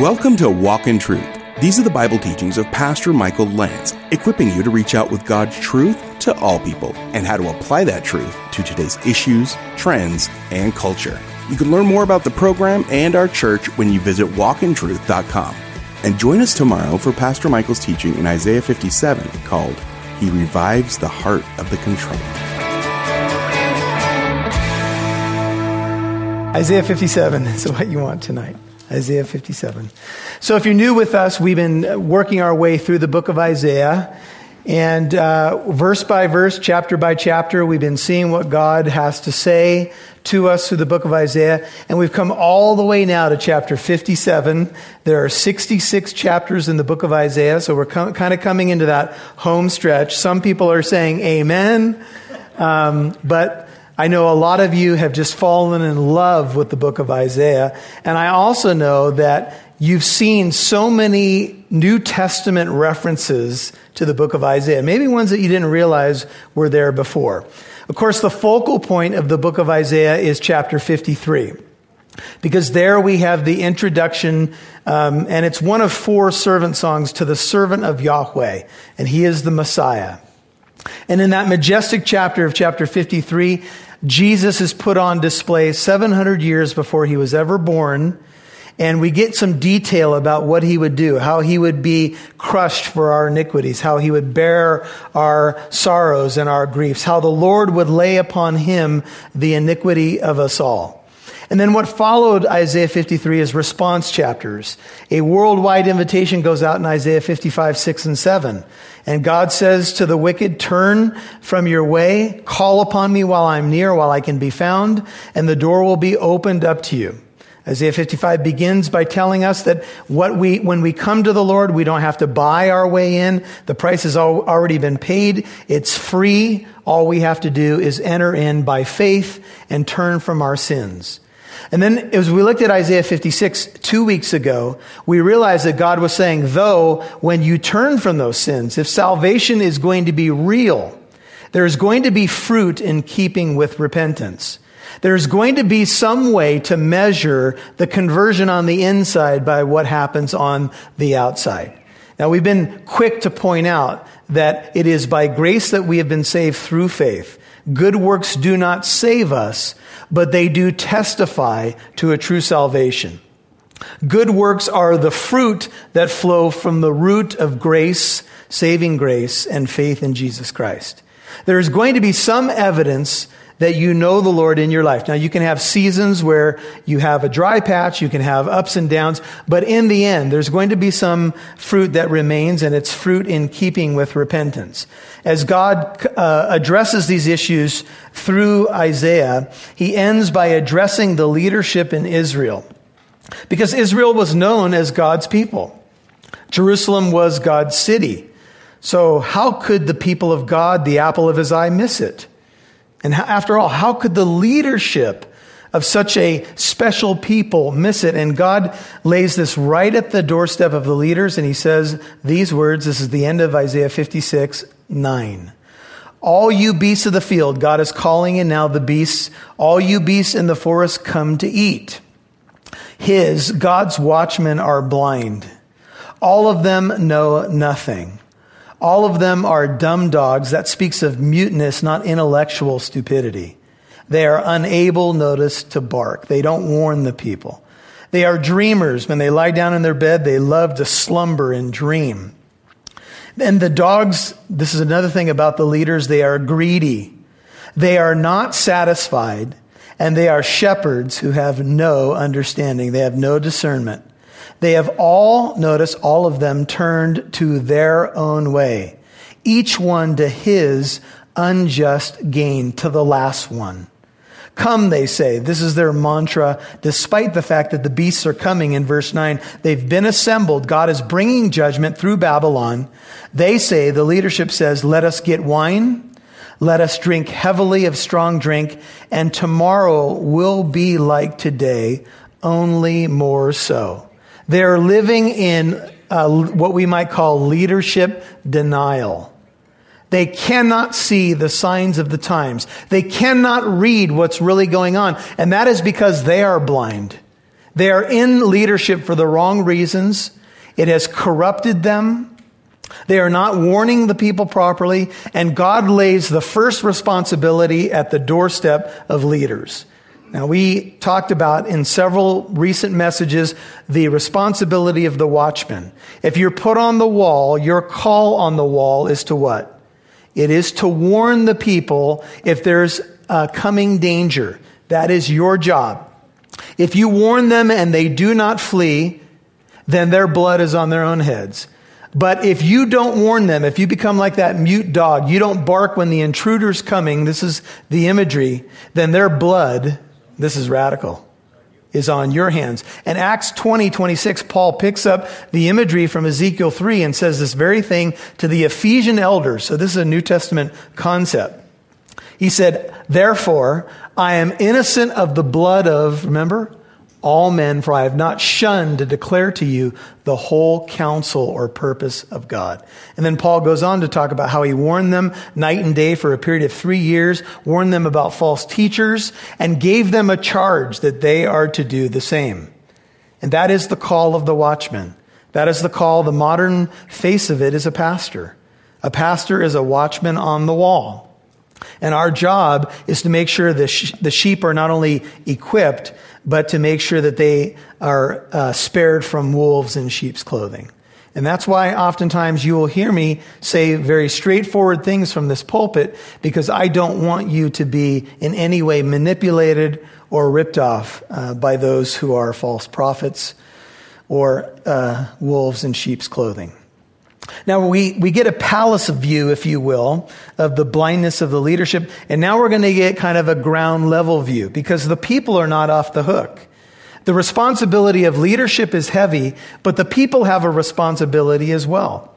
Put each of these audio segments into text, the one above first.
Welcome to Walk in Truth. These are the Bible teachings of Pastor Michael Lance, equipping you to reach out with God's truth to all people and how to apply that truth to today's issues, trends, and culture. You can learn more about the program and our church when you visit walkintruth.com. And join us tomorrow for Pastor Michael's teaching in Isaiah 57 called He Revives the Heart of the Contrite. Isaiah 57 is what you want tonight. Isaiah 57. So, if you're new with us, we've been working our way through the book of Isaiah. And uh, verse by verse, chapter by chapter, we've been seeing what God has to say to us through the book of Isaiah. And we've come all the way now to chapter 57. There are 66 chapters in the book of Isaiah, so we're com- kind of coming into that home stretch. Some people are saying amen, um, but I know a lot of you have just fallen in love with the book of Isaiah. And I also know that you've seen so many New Testament references to the book of Isaiah, maybe ones that you didn't realize were there before. Of course, the focal point of the book of Isaiah is chapter 53. Because there we have the introduction, um, and it's one of four servant songs to the servant of Yahweh, and he is the Messiah. And in that majestic chapter of chapter 53, Jesus is put on display 700 years before he was ever born. And we get some detail about what he would do, how he would be crushed for our iniquities, how he would bear our sorrows and our griefs, how the Lord would lay upon him the iniquity of us all. And then what followed Isaiah 53 is response chapters. A worldwide invitation goes out in Isaiah 55, 6, and 7. And God says to the wicked, turn from your way, call upon me while I'm near, while I can be found, and the door will be opened up to you. Isaiah 55 begins by telling us that what we, when we come to the Lord, we don't have to buy our way in. The price has already been paid. It's free. All we have to do is enter in by faith and turn from our sins. And then as we looked at Isaiah 56 two weeks ago, we realized that God was saying, though, when you turn from those sins, if salvation is going to be real, there's going to be fruit in keeping with repentance. There's going to be some way to measure the conversion on the inside by what happens on the outside. Now, we've been quick to point out that it is by grace that we have been saved through faith. Good works do not save us, but they do testify to a true salvation. Good works are the fruit that flow from the root of grace, saving grace, and faith in Jesus Christ. There is going to be some evidence that you know the Lord in your life. Now, you can have seasons where you have a dry patch, you can have ups and downs, but in the end, there's going to be some fruit that remains, and it's fruit in keeping with repentance. As God uh, addresses these issues through Isaiah, he ends by addressing the leadership in Israel. Because Israel was known as God's people. Jerusalem was God's city. So, how could the people of God, the apple of his eye, miss it? And after all, how could the leadership of such a special people miss it? And God lays this right at the doorstep of the leaders, and he says these words. This is the end of Isaiah 56 9. All you beasts of the field, God is calling in now the beasts, all you beasts in the forest come to eat. His, God's watchmen are blind. All of them know nothing. All of them are dumb dogs. That speaks of muteness, not intellectual stupidity. They are unable, notice, to bark. They don't warn the people. They are dreamers. When they lie down in their bed, they love to slumber and dream. And the dogs, this is another thing about the leaders, they are greedy. They are not satisfied, and they are shepherds who have no understanding. They have no discernment. They have all, notice, all of them turned to their own way, each one to his unjust gain, to the last one. Come, they say. This is their mantra, despite the fact that the beasts are coming in verse 9. They've been assembled. God is bringing judgment through Babylon. They say, the leadership says, let us get wine. Let us drink heavily of strong drink, and tomorrow will be like today, only more so. They're living in uh, what we might call leadership denial. They cannot see the signs of the times. They cannot read what's really going on. And that is because they are blind. They are in leadership for the wrong reasons. It has corrupted them. They are not warning the people properly, and God lays the first responsibility at the doorstep of leaders. Now, we talked about in several recent messages the responsibility of the watchman. If you're put on the wall, your call on the wall is to what? It is to warn the people if there's a coming danger. That is your job. If you warn them and they do not flee, then their blood is on their own heads. But if you don't warn them, if you become like that mute dog, you don't bark when the intruder's coming, this is the imagery, then their blood this is radical. Is on your hands. And Acts 20, 26, Paul picks up the imagery from Ezekiel 3 and says this very thing to the Ephesian elders. So this is a New Testament concept. He said, Therefore, I am innocent of the blood of, remember, all men, for I have not shunned to declare to you the whole counsel or purpose of God. And then Paul goes on to talk about how he warned them night and day for a period of three years, warned them about false teachers, and gave them a charge that they are to do the same. And that is the call of the watchman. That is the call. The modern face of it is a pastor. A pastor is a watchman on the wall. And our job is to make sure the, sh- the sheep are not only equipped, but to make sure that they are uh, spared from wolves in sheep's clothing. And that's why oftentimes you will hear me say very straightforward things from this pulpit because I don't want you to be in any way manipulated or ripped off uh, by those who are false prophets or uh, wolves in sheep's clothing. Now we, we get a palace view, if you will, of the blindness of the leadership. And now we're going to get kind of a ground level view because the people are not off the hook. The responsibility of leadership is heavy, but the people have a responsibility as well.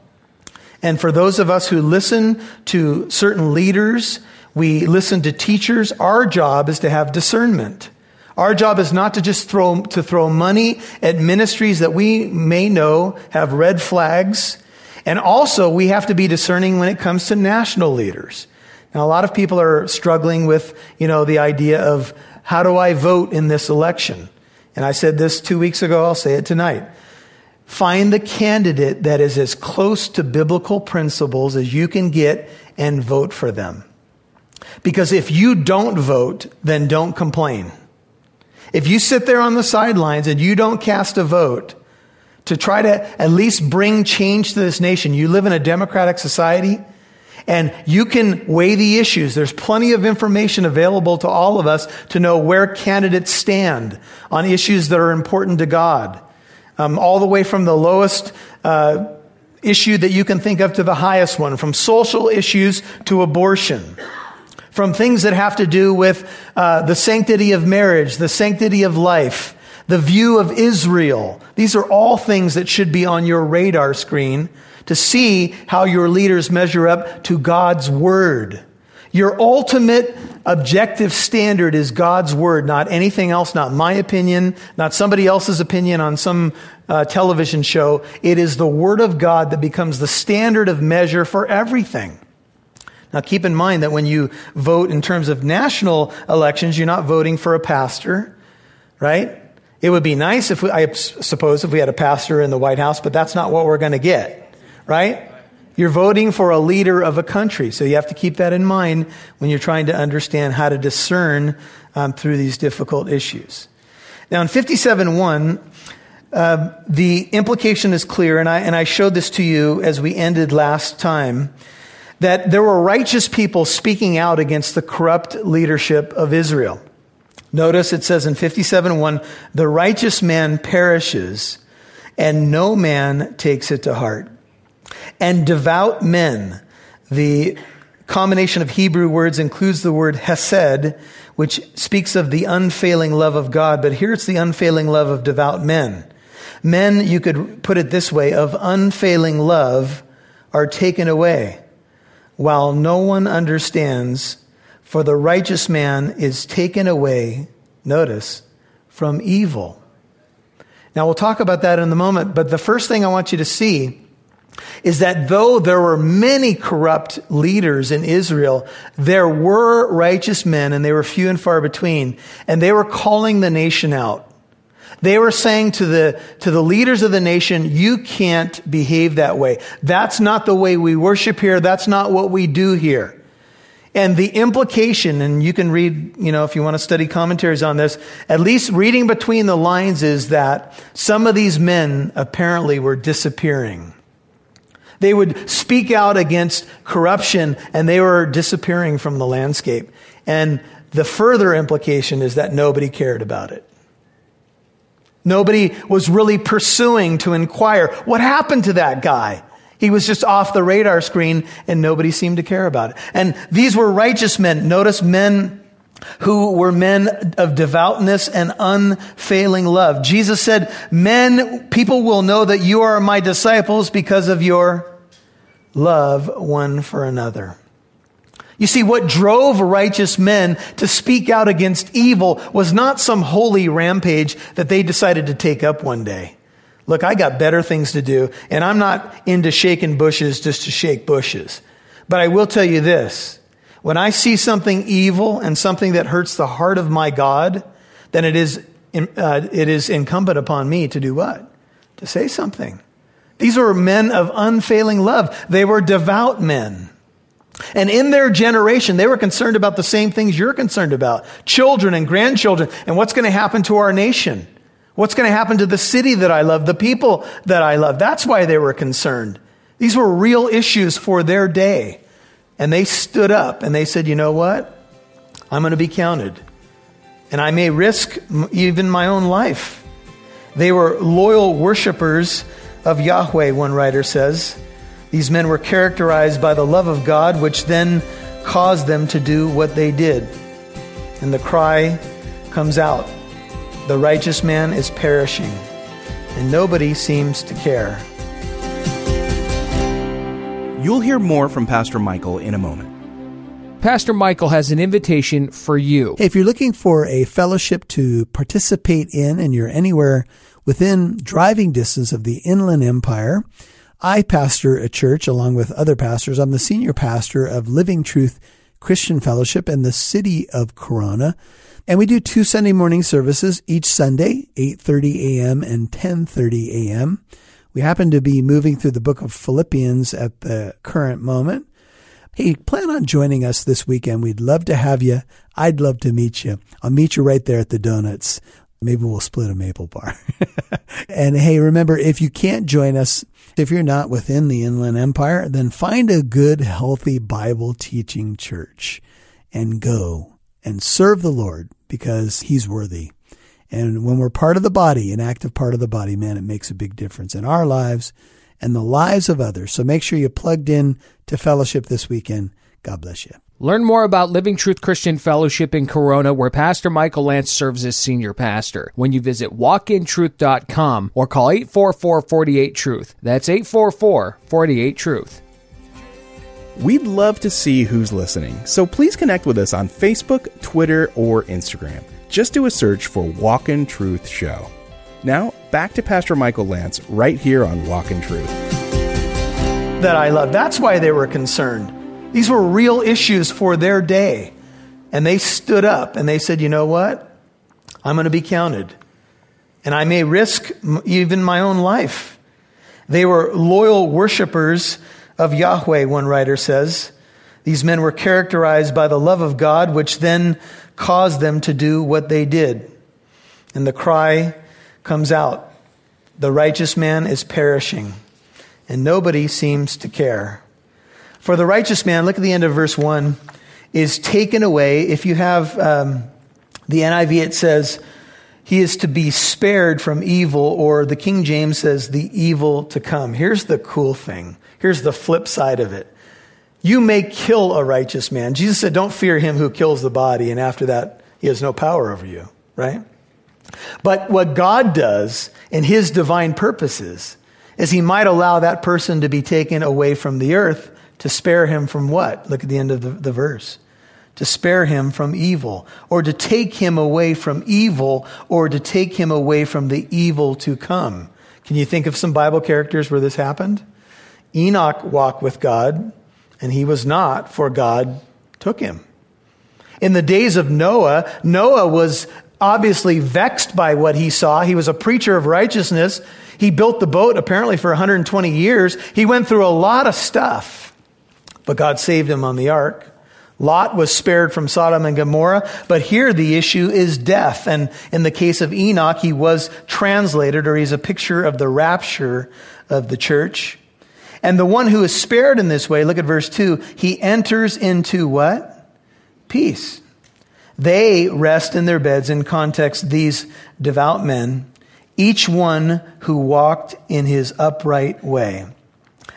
And for those of us who listen to certain leaders, we listen to teachers, our job is to have discernment. Our job is not to just throw, to throw money at ministries that we may know have red flags and also, we have to be discerning when it comes to national leaders. Now, a lot of people are struggling with, you know, the idea of how do I vote in this election? And I said this two weeks ago, I'll say it tonight. Find the candidate that is as close to biblical principles as you can get and vote for them. Because if you don't vote, then don't complain. If you sit there on the sidelines and you don't cast a vote, to try to at least bring change to this nation. You live in a democratic society and you can weigh the issues. There's plenty of information available to all of us to know where candidates stand on issues that are important to God. Um, all the way from the lowest uh, issue that you can think of to the highest one, from social issues to abortion from things that have to do with uh, the sanctity of marriage, the sanctity of life, the view of Israel. These are all things that should be on your radar screen to see how your leaders measure up to God's word. Your ultimate objective standard is God's word, not anything else, not my opinion, not somebody else's opinion on some uh, television show. It is the word of God that becomes the standard of measure for everything. Now, keep in mind that when you vote in terms of national elections, you're not voting for a pastor, right? It would be nice if we, I suppose, if we had a pastor in the White House, but that's not what we're going to get, right? You're voting for a leader of a country, so you have to keep that in mind when you're trying to understand how to discern um, through these difficult issues. Now, in 57.1, uh, the implication is clear, and I, and I showed this to you as we ended last time, that there were righteous people speaking out against the corrupt leadership of Israel. Notice it says in 57:1, the righteous man perishes, and no man takes it to heart. And devout men, the combination of Hebrew words includes the word hesed, which speaks of the unfailing love of God, but here it's the unfailing love of devout men. Men, you could put it this way, of unfailing love are taken away, while no one understands for the righteous man is taken away, notice, from evil. Now, we'll talk about that in a moment, but the first thing I want you to see is that though there were many corrupt leaders in Israel, there were righteous men and they were few and far between, and they were calling the nation out. They were saying to the, to the leaders of the nation, you can't behave that way. That's not the way we worship here. That's not what we do here. And the implication, and you can read, you know, if you want to study commentaries on this, at least reading between the lines is that some of these men apparently were disappearing. They would speak out against corruption and they were disappearing from the landscape. And the further implication is that nobody cared about it. Nobody was really pursuing to inquire what happened to that guy. He was just off the radar screen and nobody seemed to care about it. And these were righteous men. Notice men who were men of devoutness and unfailing love. Jesus said, men, people will know that you are my disciples because of your love one for another. You see, what drove righteous men to speak out against evil was not some holy rampage that they decided to take up one day. Look, I got better things to do, and I'm not into shaking bushes just to shake bushes. But I will tell you this when I see something evil and something that hurts the heart of my God, then it is, uh, it is incumbent upon me to do what? To say something. These were men of unfailing love. They were devout men. And in their generation, they were concerned about the same things you're concerned about children and grandchildren, and what's going to happen to our nation. What's going to happen to the city that I love, the people that I love? That's why they were concerned. These were real issues for their day. And they stood up and they said, you know what? I'm going to be counted. And I may risk even my own life. They were loyal worshipers of Yahweh, one writer says. These men were characterized by the love of God, which then caused them to do what they did. And the cry comes out The righteous man is perishing, and nobody seems to care. You'll hear more from Pastor Michael in a moment. Pastor Michael has an invitation for you. If you're looking for a fellowship to participate in and you're anywhere within driving distance of the Inland Empire, I pastor a church along with other pastors. I'm the senior pastor of Living Truth Christian Fellowship in the city of Corona. And we do two Sunday morning services each Sunday, 8:30 a.m. and 10:30 a.m. We happen to be moving through the book of Philippians at the current moment. Hey, plan on joining us this weekend. We'd love to have you. I'd love to meet you. I'll meet you right there at the donuts. Maybe we'll split a maple bar. and hey, remember, if you can't join us, if you're not within the Inland Empire, then find a good, healthy Bible teaching church and go and serve the Lord because he's worthy. And when we're part of the body, an active part of the body, man, it makes a big difference in our lives and the lives of others. So make sure you're plugged in to fellowship this weekend. God bless you. Learn more about Living Truth Christian Fellowship in Corona, where Pastor Michael Lance serves as senior pastor, when you visit walkintruth.com or call 844 48 Truth. That's 844 48 Truth. We'd love to see who's listening, so please connect with us on Facebook, Twitter, or Instagram. Just do a search for Walk in Truth Show. Now, back to Pastor Michael Lance right here on Walk in Truth. That I love. That's why they were concerned. These were real issues for their day. And they stood up and they said, you know what? I'm going to be counted. And I may risk even my own life. They were loyal worshipers of Yahweh, one writer says. These men were characterized by the love of God, which then caused them to do what they did. And the cry comes out The righteous man is perishing, and nobody seems to care. For the righteous man, look at the end of verse 1, is taken away. If you have um, the NIV, it says, he is to be spared from evil, or the King James says, the evil to come. Here's the cool thing. Here's the flip side of it. You may kill a righteous man. Jesus said, Don't fear him who kills the body, and after that, he has no power over you, right? But what God does in his divine purposes is he might allow that person to be taken away from the earth to spare him from what? Look at the end of the, the verse. To spare him from evil, or to take him away from evil, or to take him away from the evil to come. Can you think of some Bible characters where this happened? Enoch walked with God, and he was not, for God took him. In the days of Noah, Noah was obviously vexed by what he saw. He was a preacher of righteousness. He built the boat apparently for 120 years. He went through a lot of stuff, but God saved him on the ark. Lot was spared from Sodom and Gomorrah, but here the issue is death. And in the case of Enoch, he was translated, or he's a picture of the rapture of the church. And the one who is spared in this way, look at verse 2, he enters into what? Peace. They rest in their beds, in context, these devout men, each one who walked in his upright way.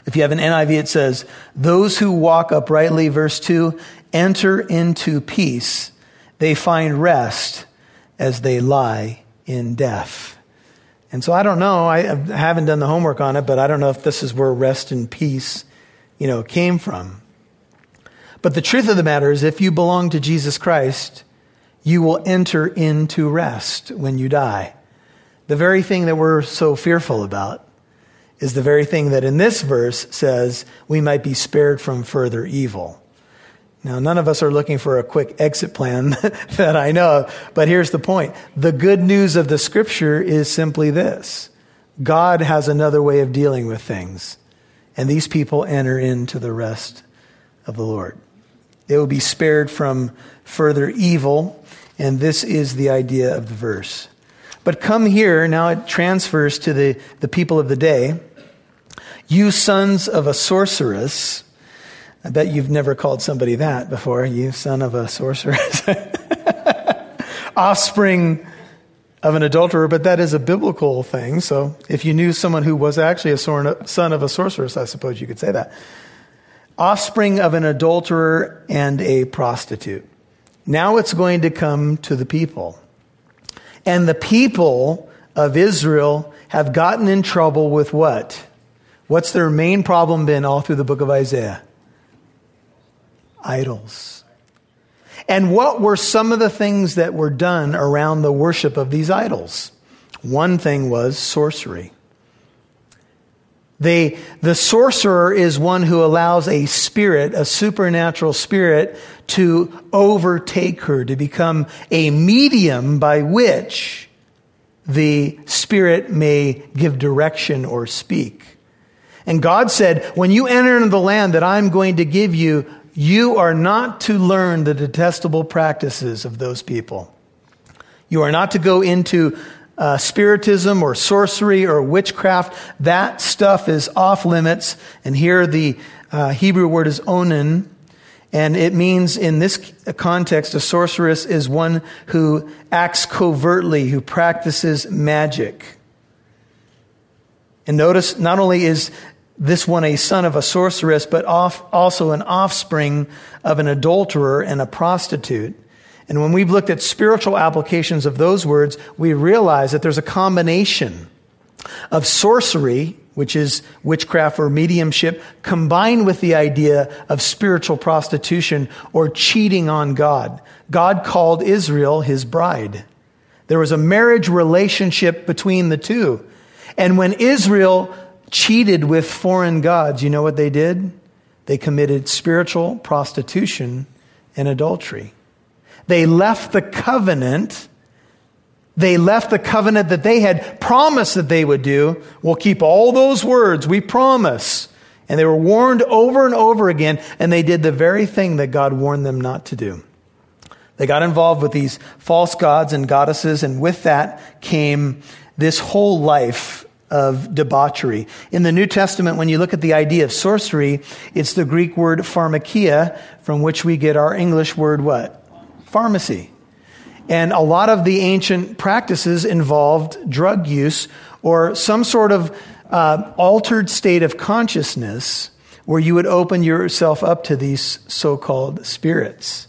If you have an NIV, it says, Those who walk uprightly, verse 2, enter into peace. They find rest as they lie in death. And so I don't know. I haven't done the homework on it, but I don't know if this is where rest and peace, you know, came from. But the truth of the matter is, if you belong to Jesus Christ, you will enter into rest when you die. The very thing that we're so fearful about is the very thing that in this verse says we might be spared from further evil. Now, none of us are looking for a quick exit plan that I know of, but here's the point. The good news of the scripture is simply this God has another way of dealing with things, and these people enter into the rest of the Lord. They will be spared from further evil, and this is the idea of the verse. But come here, now it transfers to the, the people of the day. You sons of a sorceress, I bet you've never called somebody that before, you son of a sorceress. Offspring of an adulterer, but that is a biblical thing. So if you knew someone who was actually a son of a sorceress, I suppose you could say that. Offspring of an adulterer and a prostitute. Now it's going to come to the people. And the people of Israel have gotten in trouble with what? What's their main problem been all through the book of Isaiah? Idols. And what were some of the things that were done around the worship of these idols? One thing was sorcery. They, the sorcerer is one who allows a spirit, a supernatural spirit, to overtake her, to become a medium by which the spirit may give direction or speak. And God said, when you enter into the land that I'm going to give you, you are not to learn the detestable practices of those people. You are not to go into uh, spiritism or sorcery or witchcraft. That stuff is off limits. And here the uh, Hebrew word is onan. And it means in this context, a sorceress is one who acts covertly, who practices magic. And notice, not only is this one a son of a sorceress, but off, also an offspring of an adulterer and a prostitute. And when we've looked at spiritual applications of those words, we realize that there's a combination of sorcery, which is witchcraft or mediumship, combined with the idea of spiritual prostitution or cheating on God. God called Israel his bride. There was a marriage relationship between the two. And when Israel cheated with foreign gods, you know what they did? They committed spiritual prostitution and adultery. They left the covenant. They left the covenant that they had promised that they would do. We'll keep all those words, we promise. And they were warned over and over again, and they did the very thing that God warned them not to do. They got involved with these false gods and goddesses, and with that came this whole life of debauchery. In the New Testament, when you look at the idea of sorcery, it's the Greek word pharmakia, from which we get our English word what? Pharmacy. And a lot of the ancient practices involved drug use or some sort of uh, altered state of consciousness where you would open yourself up to these so called spirits.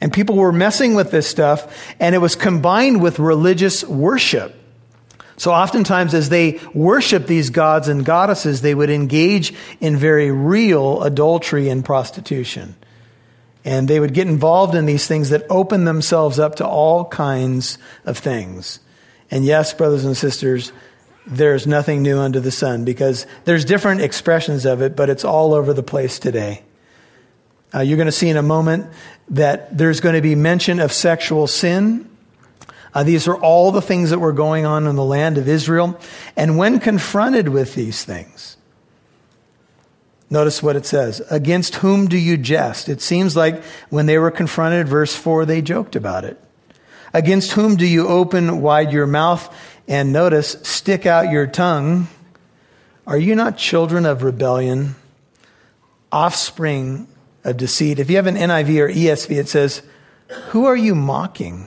And people were messing with this stuff, and it was combined with religious worship. So oftentimes as they worship these gods and goddesses, they would engage in very real adultery and prostitution. And they would get involved in these things that open themselves up to all kinds of things. And yes, brothers and sisters, there's nothing new under the sun because there's different expressions of it, but it's all over the place today. Uh, you're going to see in a moment that there's going to be mention of sexual sin Uh, these are all the things that were going on in the land of Israel. And when confronted with these things, notice what it says Against whom do you jest? It seems like when they were confronted, verse 4, they joked about it. Against whom do you open wide your mouth and notice, stick out your tongue? Are you not children of rebellion, offspring of deceit? If you have an NIV or ESV, it says, Who are you mocking?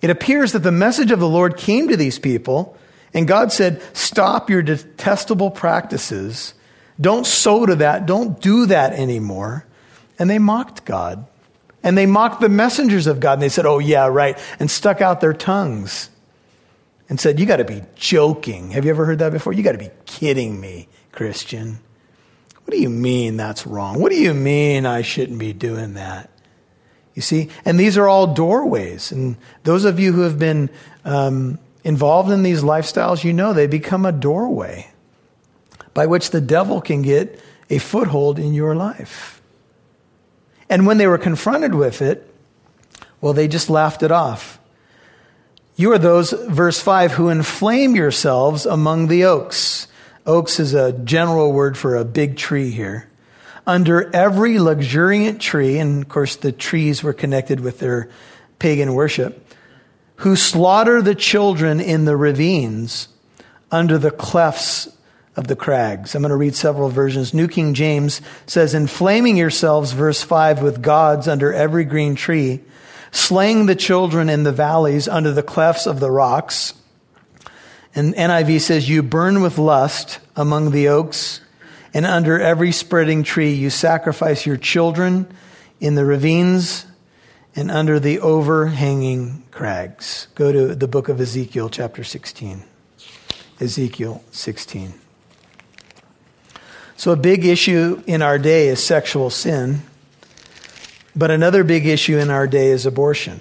It appears that the message of the Lord came to these people, and God said, Stop your detestable practices. Don't sow to that. Don't do that anymore. And they mocked God. And they mocked the messengers of God. And they said, Oh, yeah, right. And stuck out their tongues and said, You got to be joking. Have you ever heard that before? You got to be kidding me, Christian. What do you mean that's wrong? What do you mean I shouldn't be doing that? You see? And these are all doorways. And those of you who have been um, involved in these lifestyles, you know they become a doorway by which the devil can get a foothold in your life. And when they were confronted with it, well, they just laughed it off. You are those, verse 5, who inflame yourselves among the oaks. Oaks is a general word for a big tree here. Under every luxuriant tree, and of course the trees were connected with their pagan worship, who slaughter the children in the ravines under the clefts of the crags. I'm going to read several versions. New King James says, Inflaming yourselves, verse 5, with gods under every green tree, slaying the children in the valleys under the clefts of the rocks. And NIV says, You burn with lust among the oaks, and under every spreading tree you sacrifice your children in the ravines and under the overhanging crags. Go to the book of Ezekiel, chapter 16. Ezekiel 16. So, a big issue in our day is sexual sin, but another big issue in our day is abortion.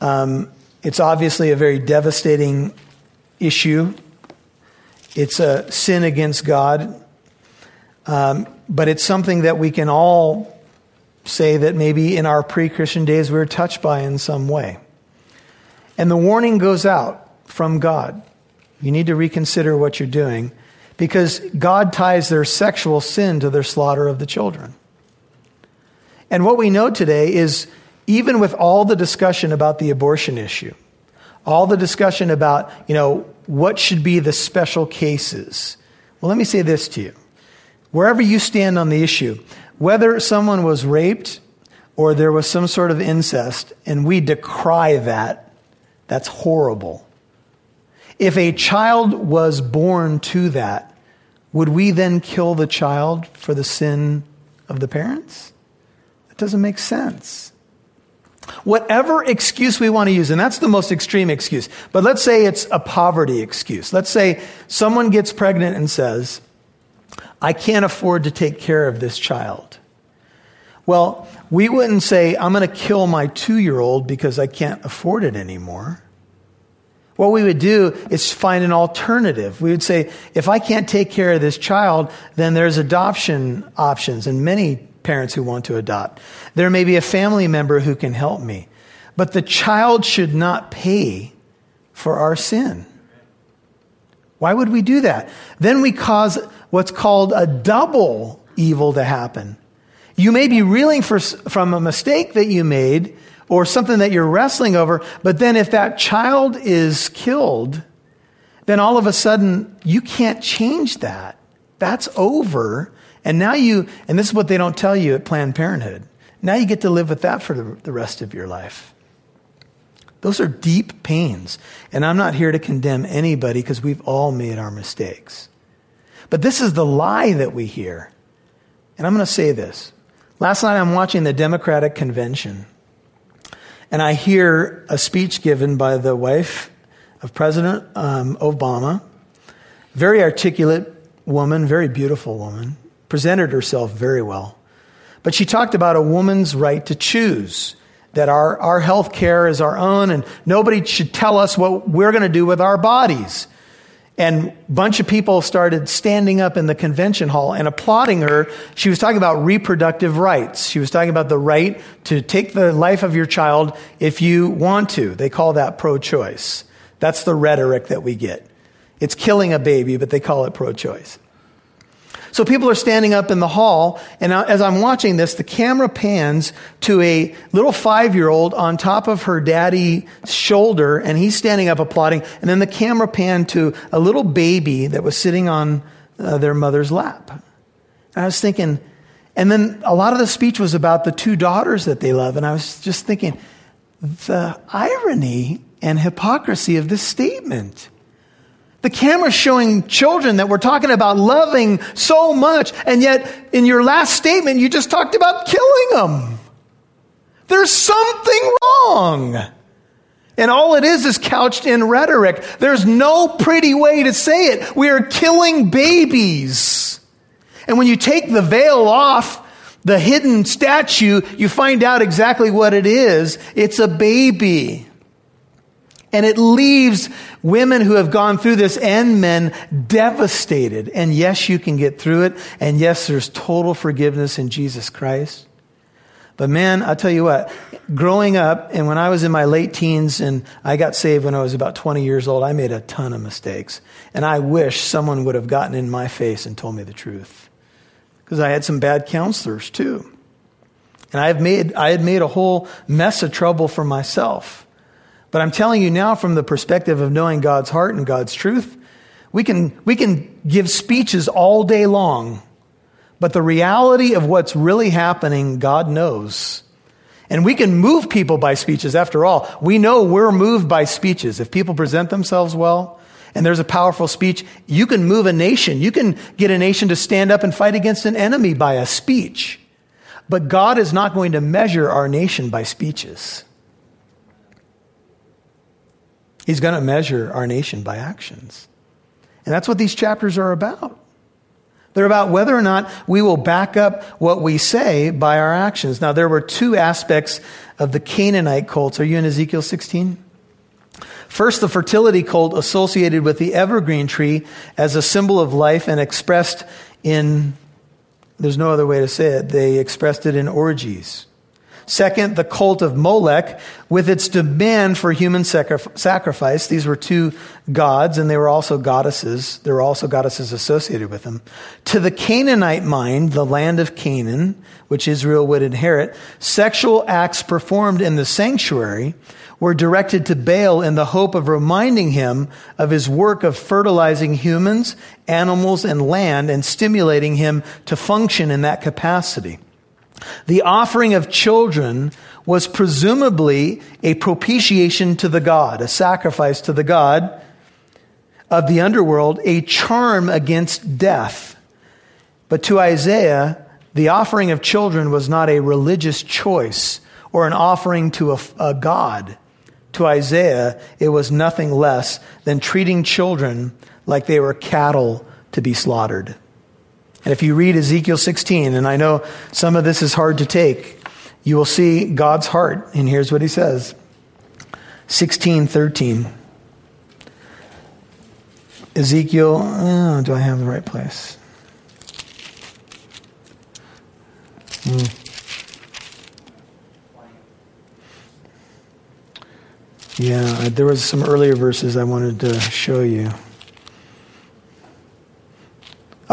Um, it's obviously a very devastating issue. It's a sin against God, um, but it's something that we can all say that maybe in our pre Christian days we were touched by in some way. And the warning goes out from God. You need to reconsider what you're doing because God ties their sexual sin to their slaughter of the children. And what we know today is even with all the discussion about the abortion issue, all the discussion about, you know, what should be the special cases. Well, let me say this to you. Wherever you stand on the issue, whether someone was raped or there was some sort of incest, and we decry that, that's horrible. If a child was born to that, would we then kill the child for the sin of the parents? That doesn't make sense. Whatever excuse we want to use, and that's the most extreme excuse, but let's say it's a poverty excuse. Let's say someone gets pregnant and says, I can't afford to take care of this child. Well, we wouldn't say, I'm going to kill my two year old because I can't afford it anymore. What we would do is find an alternative. We would say, if I can't take care of this child, then there's adoption options and many parents who want to adopt. There may be a family member who can help me. But the child should not pay for our sin. Why would we do that? Then we cause what's called a double evil to happen. You may be reeling for, from a mistake that you made or something that you're wrestling over, but then if that child is killed, then all of a sudden you can't change that. That's over. And now you, and this is what they don't tell you at Planned Parenthood, now you get to live with that for the, rest of your life. Those are deep pains. And I'm not here to condemn anybody because we've all made our mistakes. But this is the lie that we hear. And I'm going to say this. Last night I'm watching the Democratic convention, and I hear a speech given by the wife of President um, Obama, very articulate woman, very beautiful woman presented herself very well. But she talked about a woman's right to choose, that our, our health care is our own and nobody should tell us what we're going to do with our bodies. And a bunch of people started standing up in the convention hall and applauding her. She was talking about reproductive rights. She was talking about the right to take the life of your child if you want to. They call that pro choice. That's the rhetoric that we get. It's killing a baby, but they call it pro choice. So people are standing up in the hall, and as I'm watching this, the camera pans to a little five year old on top of her daddy's shoulder, and he's standing up applauding. And then the camera panned to a little baby that was sitting on uh, their mother's lap. And I was thinking, and then a lot of the speech was about the two daughters that they love, and I was just thinking, the irony and hypocrisy of this statement. The camera's showing children that we're talking about loving so much, and yet in your last statement, you just talked about killing them. There's something wrong. And all it is is couched in rhetoric. There's no pretty way to say it. We are killing babies. And when you take the veil off the hidden statue, you find out exactly what it is. It's a baby. And it leaves women who have gone through this and men devastated. And yes, you can get through it. And yes, there's total forgiveness in Jesus Christ. But man, I'll tell you what, growing up and when I was in my late teens and I got saved when I was about 20 years old, I made a ton of mistakes. And I wish someone would have gotten in my face and told me the truth. Because I had some bad counselors too. And I, have made, I had made a whole mess of trouble for myself. But I'm telling you now from the perspective of knowing God's heart and God's truth, we can, we can give speeches all day long, but the reality of what's really happening, God knows. And we can move people by speeches. After all, we know we're moved by speeches. If people present themselves well, and there's a powerful speech, you can move a nation. You can get a nation to stand up and fight against an enemy by a speech. But God is not going to measure our nation by speeches. He's going to measure our nation by actions. And that's what these chapters are about. They're about whether or not we will back up what we say by our actions. Now, there were two aspects of the Canaanite cults. Are you in Ezekiel 16? First, the fertility cult associated with the evergreen tree as a symbol of life and expressed in, there's no other way to say it, they expressed it in orgies. Second, the cult of Molech with its demand for human sacrifice. These were two gods, and they were also goddesses. There were also goddesses associated with them. To the Canaanite mind, the land of Canaan, which Israel would inherit, sexual acts performed in the sanctuary were directed to Baal in the hope of reminding him of his work of fertilizing humans, animals, and land and stimulating him to function in that capacity. The offering of children was presumably a propitiation to the God, a sacrifice to the God of the underworld, a charm against death. But to Isaiah, the offering of children was not a religious choice or an offering to a, a God. To Isaiah, it was nothing less than treating children like they were cattle to be slaughtered. And if you read Ezekiel 16, and I know some of this is hard to take, you will see God's heart. And here's what he says 16, 13. Ezekiel, oh, do I have the right place? Hmm. Yeah, there was some earlier verses I wanted to show you.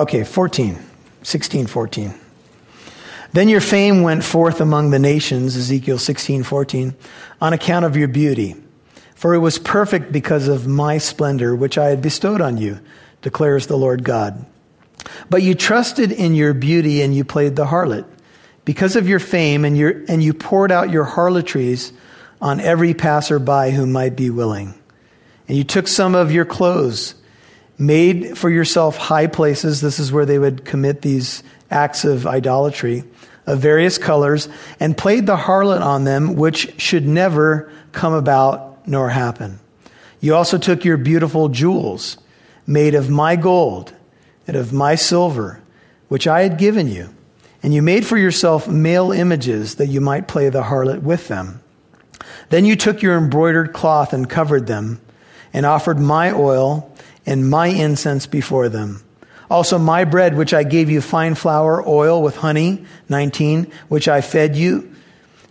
Okay, 14, 16, 14. Then your fame went forth among the nations, Ezekiel 16, 14, on account of your beauty. For it was perfect because of my splendor, which I had bestowed on you, declares the Lord God. But you trusted in your beauty and you played the harlot. Because of your fame and, your, and you poured out your harlotries on every passerby who might be willing. And you took some of your clothes made for yourself high places. This is where they would commit these acts of idolatry of various colors and played the harlot on them, which should never come about nor happen. You also took your beautiful jewels made of my gold and of my silver, which I had given you, and you made for yourself male images that you might play the harlot with them. Then you took your embroidered cloth and covered them, and offered my oil and my incense before them. Also, my bread, which I gave you fine flour, oil with honey, 19, which I fed you,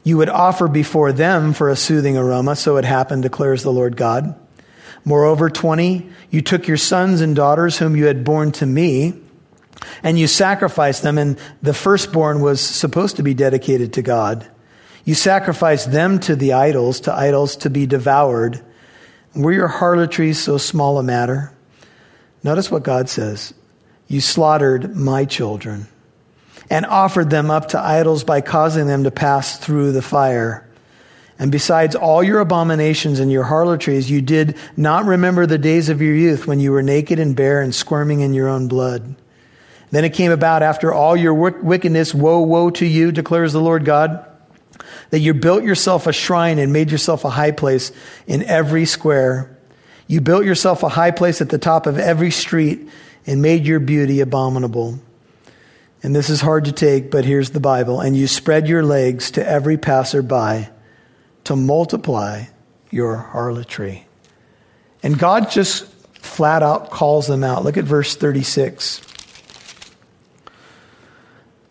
you would offer before them for a soothing aroma. So it happened, declares the Lord God. Moreover, 20, you took your sons and daughters whom you had born to me, and you sacrificed them, and the firstborn was supposed to be dedicated to God. You sacrificed them to the idols, to idols to be devoured. Were your harlotries so small a matter? Notice what God says. You slaughtered my children and offered them up to idols by causing them to pass through the fire. And besides all your abominations and your harlotries, you did not remember the days of your youth when you were naked and bare and squirming in your own blood. Then it came about after all your wickedness, woe, woe to you, declares the Lord God, that you built yourself a shrine and made yourself a high place in every square. You built yourself a high place at the top of every street and made your beauty abominable. And this is hard to take, but here's the Bible. And you spread your legs to every passerby to multiply your harlotry. And God just flat out calls them out. Look at verse 36.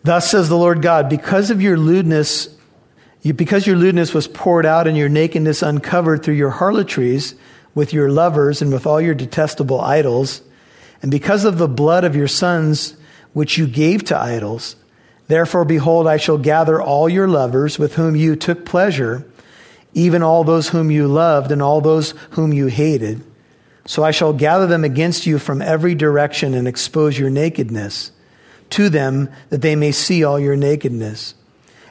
Thus says the Lord God, because of your lewdness, because your lewdness was poured out and your nakedness uncovered through your harlotries with your lovers and with all your detestable idols, and because of the blood of your sons which you gave to idols, therefore behold, I shall gather all your lovers with whom you took pleasure, even all those whom you loved and all those whom you hated. So I shall gather them against you from every direction and expose your nakedness to them that they may see all your nakedness.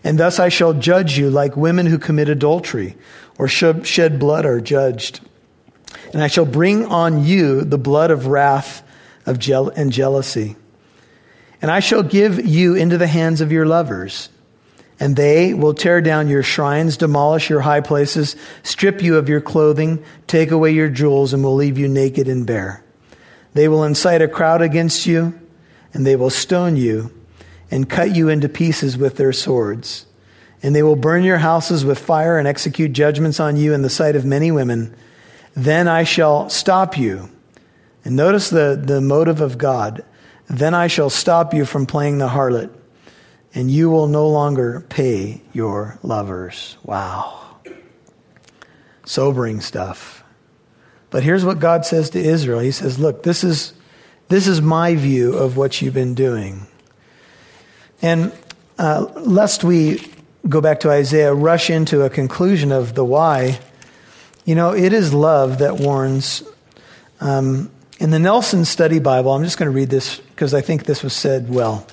And thus I shall judge you like women who commit adultery or shed blood are judged. And I shall bring on you the blood of wrath of je- and jealousy. And I shall give you into the hands of your lovers. And they will tear down your shrines, demolish your high places, strip you of your clothing, take away your jewels, and will leave you naked and bare. They will incite a crowd against you and they will stone you and cut you into pieces with their swords. And they will burn your houses with fire and execute judgments on you in the sight of many women. Then I shall stop you. And notice the, the motive of God. Then I shall stop you from playing the harlot, and you will no longer pay your lovers. Wow. Sobering stuff. But here's what God says to Israel He says, Look, this is this is my view of what you've been doing. And uh, lest we go back to Isaiah, rush into a conclusion of the why, you know, it is love that warns. Um, in the Nelson Study Bible, I'm just going to read this because I think this was said well.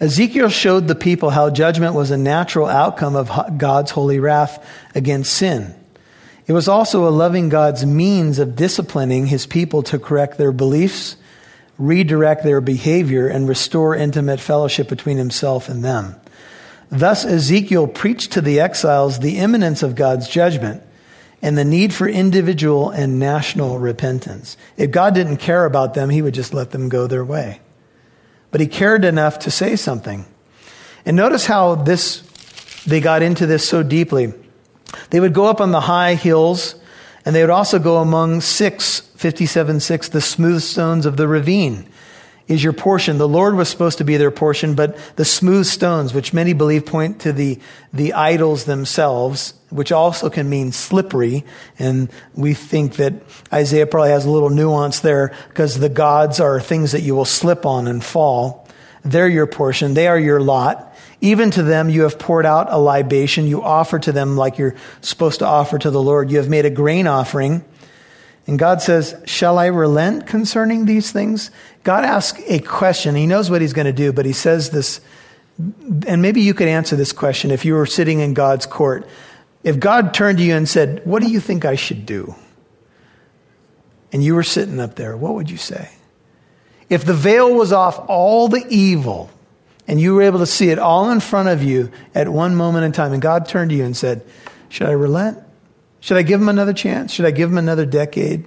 Ezekiel showed the people how judgment was a natural outcome of God's holy wrath against sin. It was also a loving God's means of disciplining his people to correct their beliefs, redirect their behavior, and restore intimate fellowship between himself and them. Thus, Ezekiel preached to the exiles the imminence of God's judgment and the need for individual and national repentance. If God didn't care about them, he would just let them go their way. But he cared enough to say something. And notice how this they got into this so deeply. They would go up on the high hills, and they would also go among six, 57 6, the smooth stones of the ravine is your portion. The Lord was supposed to be their portion, but the smooth stones, which many believe point to the, the idols themselves, which also can mean slippery. And we think that Isaiah probably has a little nuance there because the gods are things that you will slip on and fall. They're your portion. They are your lot. Even to them you have poured out a libation. You offer to them like you're supposed to offer to the Lord. You have made a grain offering. And God says, Shall I relent concerning these things? God asks a question. He knows what he's going to do, but he says this, and maybe you could answer this question if you were sitting in God's court. If God turned to you and said, What do you think I should do? And you were sitting up there, what would you say? If the veil was off all the evil and you were able to see it all in front of you at one moment in time, and God turned to you and said, Should I relent? Should I give him another chance? Should I give him another decade?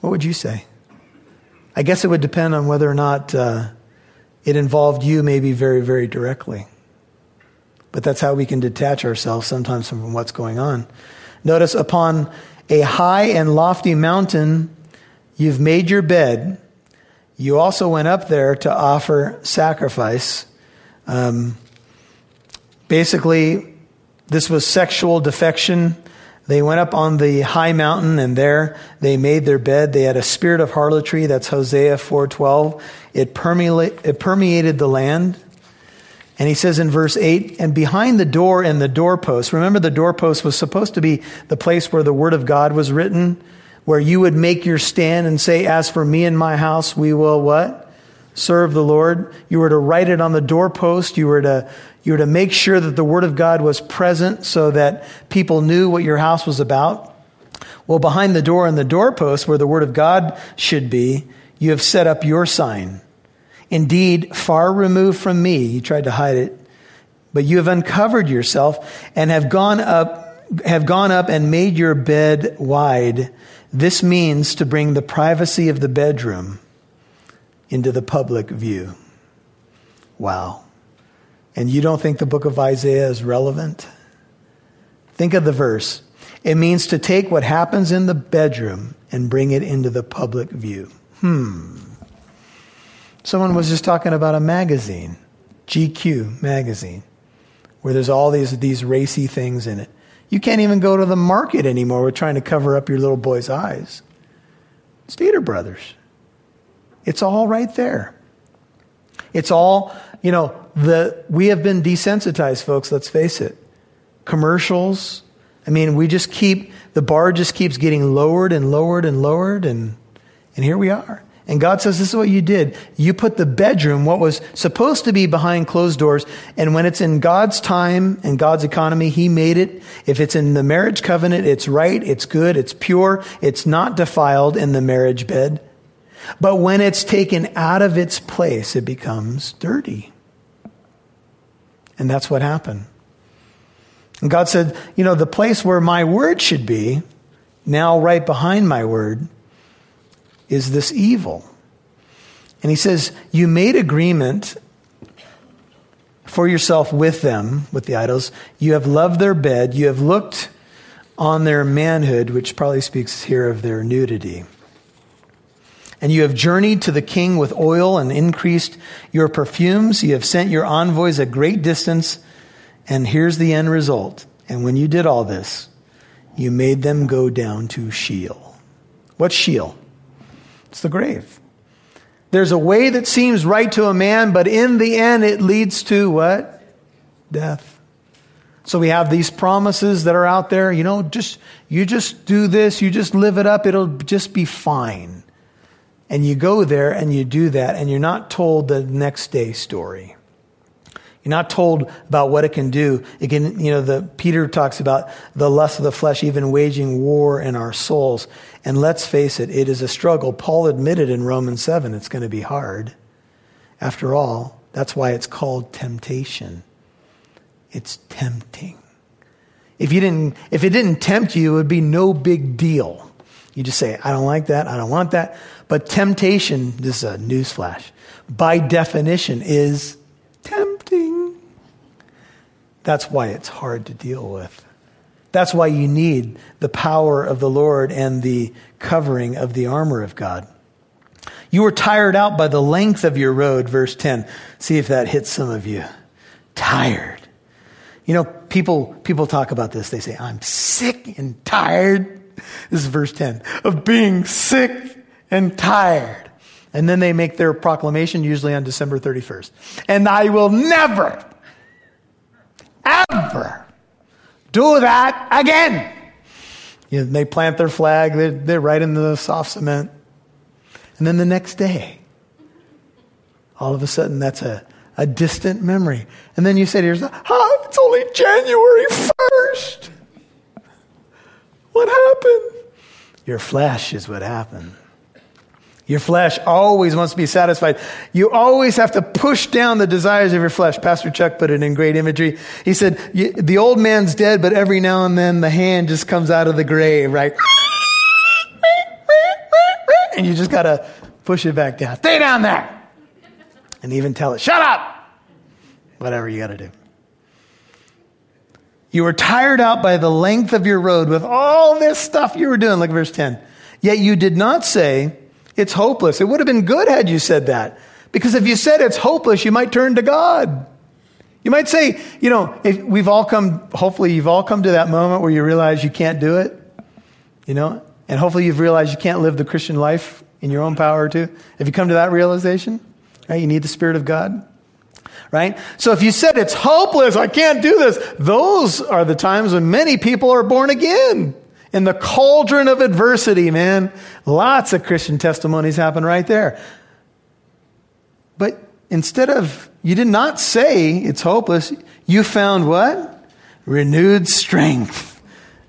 What would you say? I guess it would depend on whether or not uh, it involved you, maybe very, very directly. But that's how we can detach ourselves sometimes from what's going on. Notice upon a high and lofty mountain, you've made your bed. You also went up there to offer sacrifice. Um, basically, this was sexual defection. They went up on the high mountain and there they made their bed. They had a spirit of harlotry. That's Hosea 4.12. It, permeated, it permeated the land. And he says in verse 8, and behind the door and the doorpost, remember the doorpost was supposed to be the place where the word of God was written, where you would make your stand and say, as for me and my house, we will what? Serve the Lord. You were to write it on the doorpost. You were to, you were to make sure that the word of God was present so that people knew what your house was about. Well, behind the door and the doorpost where the word of God should be, you have set up your sign Indeed, far removed from me, you tried to hide it, but you have uncovered yourself and have gone up have gone up and made your bed wide. This means to bring the privacy of the bedroom into the public view. Wow. And you don't think the book of Isaiah is relevant? Think of the verse. It means to take what happens in the bedroom and bring it into the public view. Hmm. Someone was just talking about a magazine, GQ magazine, where there's all these, these racy things in it. You can't even go to the market anymore. We're trying to cover up your little boy's eyes. It's Stater Brothers. It's all right there. It's all, you know, the we have been desensitized, folks, let's face it. Commercials. I mean, we just keep the bar just keeps getting lowered and lowered and lowered and and here we are. And God says, This is what you did. You put the bedroom, what was supposed to be behind closed doors, and when it's in God's time and God's economy, He made it. If it's in the marriage covenant, it's right, it's good, it's pure, it's not defiled in the marriage bed. But when it's taken out of its place, it becomes dirty. And that's what happened. And God said, You know, the place where my word should be, now right behind my word, is this evil? And he says, You made agreement for yourself with them, with the idols. You have loved their bed. You have looked on their manhood, which probably speaks here of their nudity. And you have journeyed to the king with oil and increased your perfumes. You have sent your envoys a great distance. And here's the end result. And when you did all this, you made them go down to Sheol. What's Sheol? It's the grave. There's a way that seems right to a man, but in the end it leads to what? Death. So we have these promises that are out there, you know, just you just do this, you just live it up, it'll just be fine. And you go there and you do that and you're not told the next day story. You're not told about what it can do. Can, you know, the Peter talks about the lust of the flesh even waging war in our souls. And let's face it, it is a struggle. Paul admitted in Romans 7 it's going to be hard. After all, that's why it's called temptation. It's tempting. If you didn't if it didn't tempt you, it would be no big deal. You just say, I don't like that, I don't want that. But temptation, this is a newsflash, by definition is tempting. That's why it's hard to deal with. That's why you need the power of the Lord and the covering of the armor of God. You were tired out by the length of your road, verse 10. See if that hits some of you. Tired. You know, people, people talk about this. They say, I'm sick and tired. This is verse 10 of being sick and tired. And then they make their proclamation, usually on December 31st. And I will never, ever do that again. You know, they plant their flag, they're, they're right in the soft cement. And then the next day, all of a sudden, that's a, a distant memory. And then you say to yourself, oh, it's only January 1st. What happened? Your flesh is what happened. Your flesh always wants to be satisfied. You always have to push down the desires of your flesh. Pastor Chuck put it in great imagery. He said, the old man's dead, but every now and then the hand just comes out of the grave, right? And you just got to push it back down. Stay down there. And even tell it, shut up. Whatever you got to do. You were tired out by the length of your road with all this stuff you were doing. Look at verse 10. Yet you did not say, it's hopeless. It would have been good had you said that. Because if you said it's hopeless, you might turn to God. You might say, you know, if we've all come, hopefully you've all come to that moment where you realize you can't do it, you know, and hopefully you've realized you can't live the Christian life in your own power too. Have you come to that realization? Right? You need the Spirit of God right? So if you said it's hopeless, I can't do this, those are the times when many people are born again. In the cauldron of adversity, man. Lots of Christian testimonies happen right there. But instead of, you did not say it's hopeless, you found what? Renewed strength.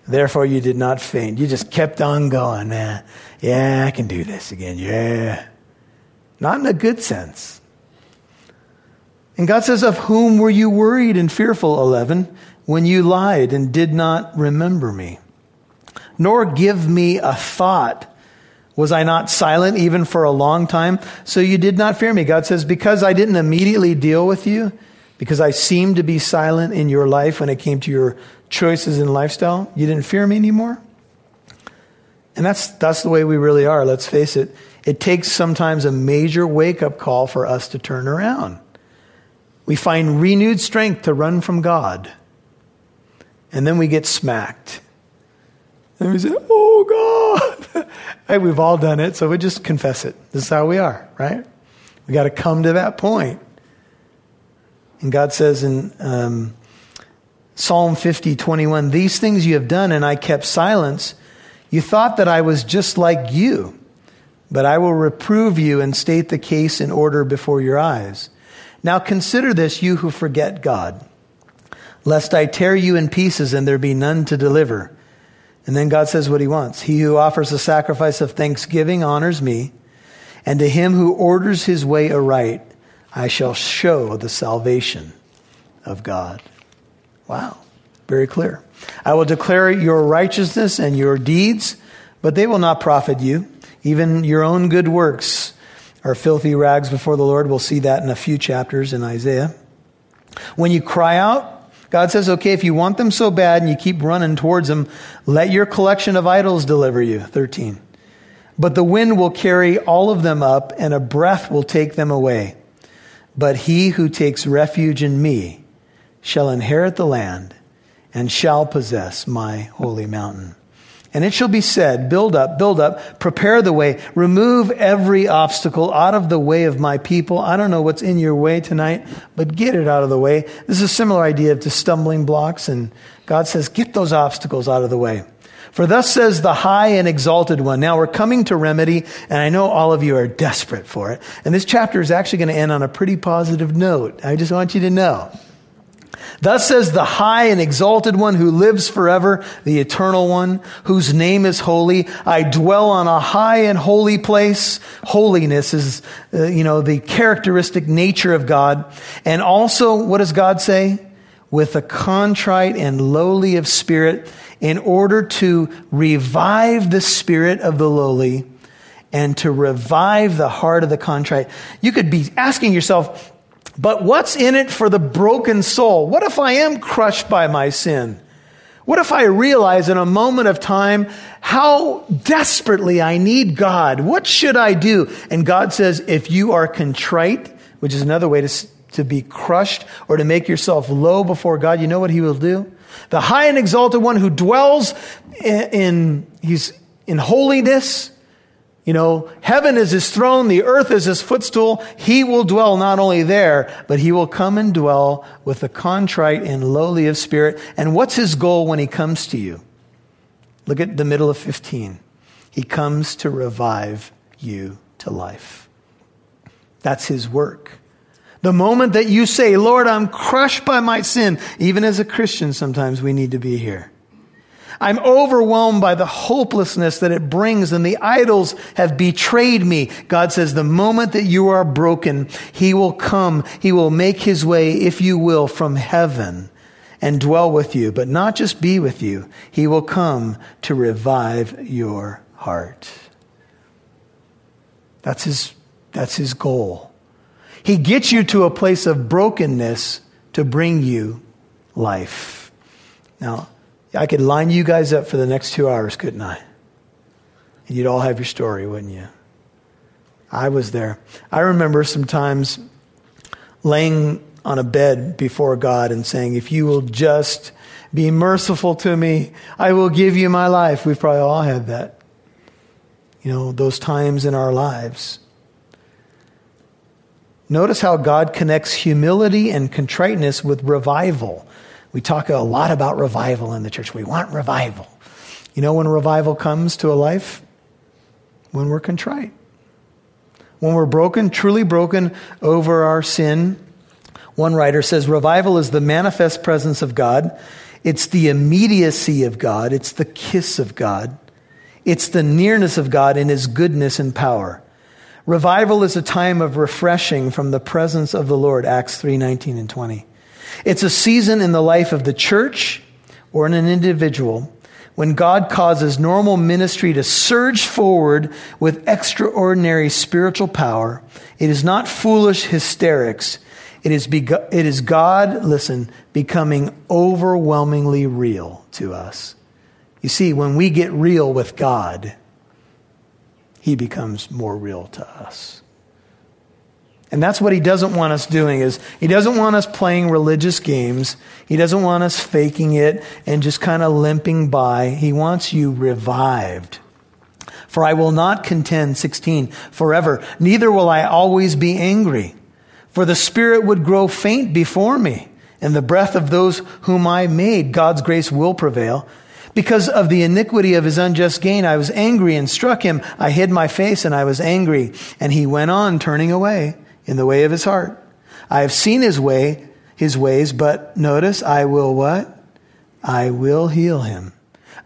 Therefore, you did not faint. You just kept on going, man. Yeah, I can do this again. Yeah. Not in a good sense. And God says, Of whom were you worried and fearful, 11, when you lied and did not remember me? Nor give me a thought. Was I not silent even for a long time? So you did not fear me. God says, Because I didn't immediately deal with you, because I seemed to be silent in your life when it came to your choices and lifestyle, you didn't fear me anymore? And that's, that's the way we really are, let's face it. It takes sometimes a major wake up call for us to turn around we find renewed strength to run from God. And then we get smacked. And we say, Oh God. hey, we've all done it, so we just confess it. This is how we are, right? We got to come to that point. And God says in um, Psalm 50, 21, These things you have done, and I kept silence. You thought that I was just like you, but I will reprove you and state the case in order before your eyes. Now consider this, you who forget God, lest I tear you in pieces and there be none to deliver. And then God says what he wants. He who offers a sacrifice of thanksgiving honors me, and to him who orders his way aright, I shall show the salvation of God. Wow, very clear. I will declare your righteousness and your deeds, but they will not profit you. Even your own good works are filthy rags before the Lord. We'll see that in a few chapters in Isaiah. When you cry out, God says, okay, if you want them so bad and you keep running towards them, let your collection of idols deliver you. 13. But the wind will carry all of them up and a breath will take them away. But he who takes refuge in me shall inherit the land and shall possess my holy mountain. And it shall be said, build up, build up, prepare the way, remove every obstacle out of the way of my people. I don't know what's in your way tonight, but get it out of the way. This is a similar idea to stumbling blocks. And God says, get those obstacles out of the way. For thus says the high and exalted one. Now we're coming to remedy, and I know all of you are desperate for it. And this chapter is actually going to end on a pretty positive note. I just want you to know. Thus says the high and exalted one who lives forever, the eternal one, whose name is holy. I dwell on a high and holy place. Holiness is, uh, you know, the characteristic nature of God. And also, what does God say? With a contrite and lowly of spirit, in order to revive the spirit of the lowly and to revive the heart of the contrite. You could be asking yourself, but what's in it for the broken soul? What if I am crushed by my sin? What if I realize in a moment of time how desperately I need God? What should I do? And God says, if you are contrite, which is another way to, to be crushed or to make yourself low before God, you know what He will do? The high and exalted one who dwells in, in he's in holiness, you know, heaven is his throne, the earth is his footstool. He will dwell not only there, but he will come and dwell with the contrite and lowly of spirit. And what's his goal when he comes to you? Look at the middle of 15. He comes to revive you to life. That's his work. The moment that you say, Lord, I'm crushed by my sin, even as a Christian, sometimes we need to be here. I'm overwhelmed by the hopelessness that it brings, and the idols have betrayed me. God says, The moment that you are broken, He will come. He will make His way, if you will, from heaven and dwell with you, but not just be with you. He will come to revive your heart. That's His, that's his goal. He gets you to a place of brokenness to bring you life. Now, I could line you guys up for the next two hours, couldn't I? And you'd all have your story, wouldn't you? I was there. I remember sometimes laying on a bed before God and saying, If you will just be merciful to me, I will give you my life. We've probably all had that. You know, those times in our lives. Notice how God connects humility and contriteness with revival. We talk a lot about revival in the church. We want revival. You know when revival comes to a life? When we're contrite. When we're broken, truly broken over our sin. One writer says revival is the manifest presence of God. It's the immediacy of God. It's the kiss of God. It's the nearness of God in his goodness and power. Revival is a time of refreshing from the presence of the Lord, Acts 3 19 and 20. It's a season in the life of the church or in an individual when God causes normal ministry to surge forward with extraordinary spiritual power. It is not foolish hysterics. It is, it is God, listen, becoming overwhelmingly real to us. You see, when we get real with God, He becomes more real to us. And that's what he doesn't want us doing is he doesn't want us playing religious games. He doesn't want us faking it and just kind of limping by. He wants you revived. For I will not contend, 16, forever, neither will I always be angry. For the spirit would grow faint before me, and the breath of those whom I made, God's grace will prevail. Because of the iniquity of his unjust gain, I was angry and struck him. I hid my face and I was angry. And he went on turning away in the way of his heart. I have seen his way, his ways, but notice, I will what? I will heal him.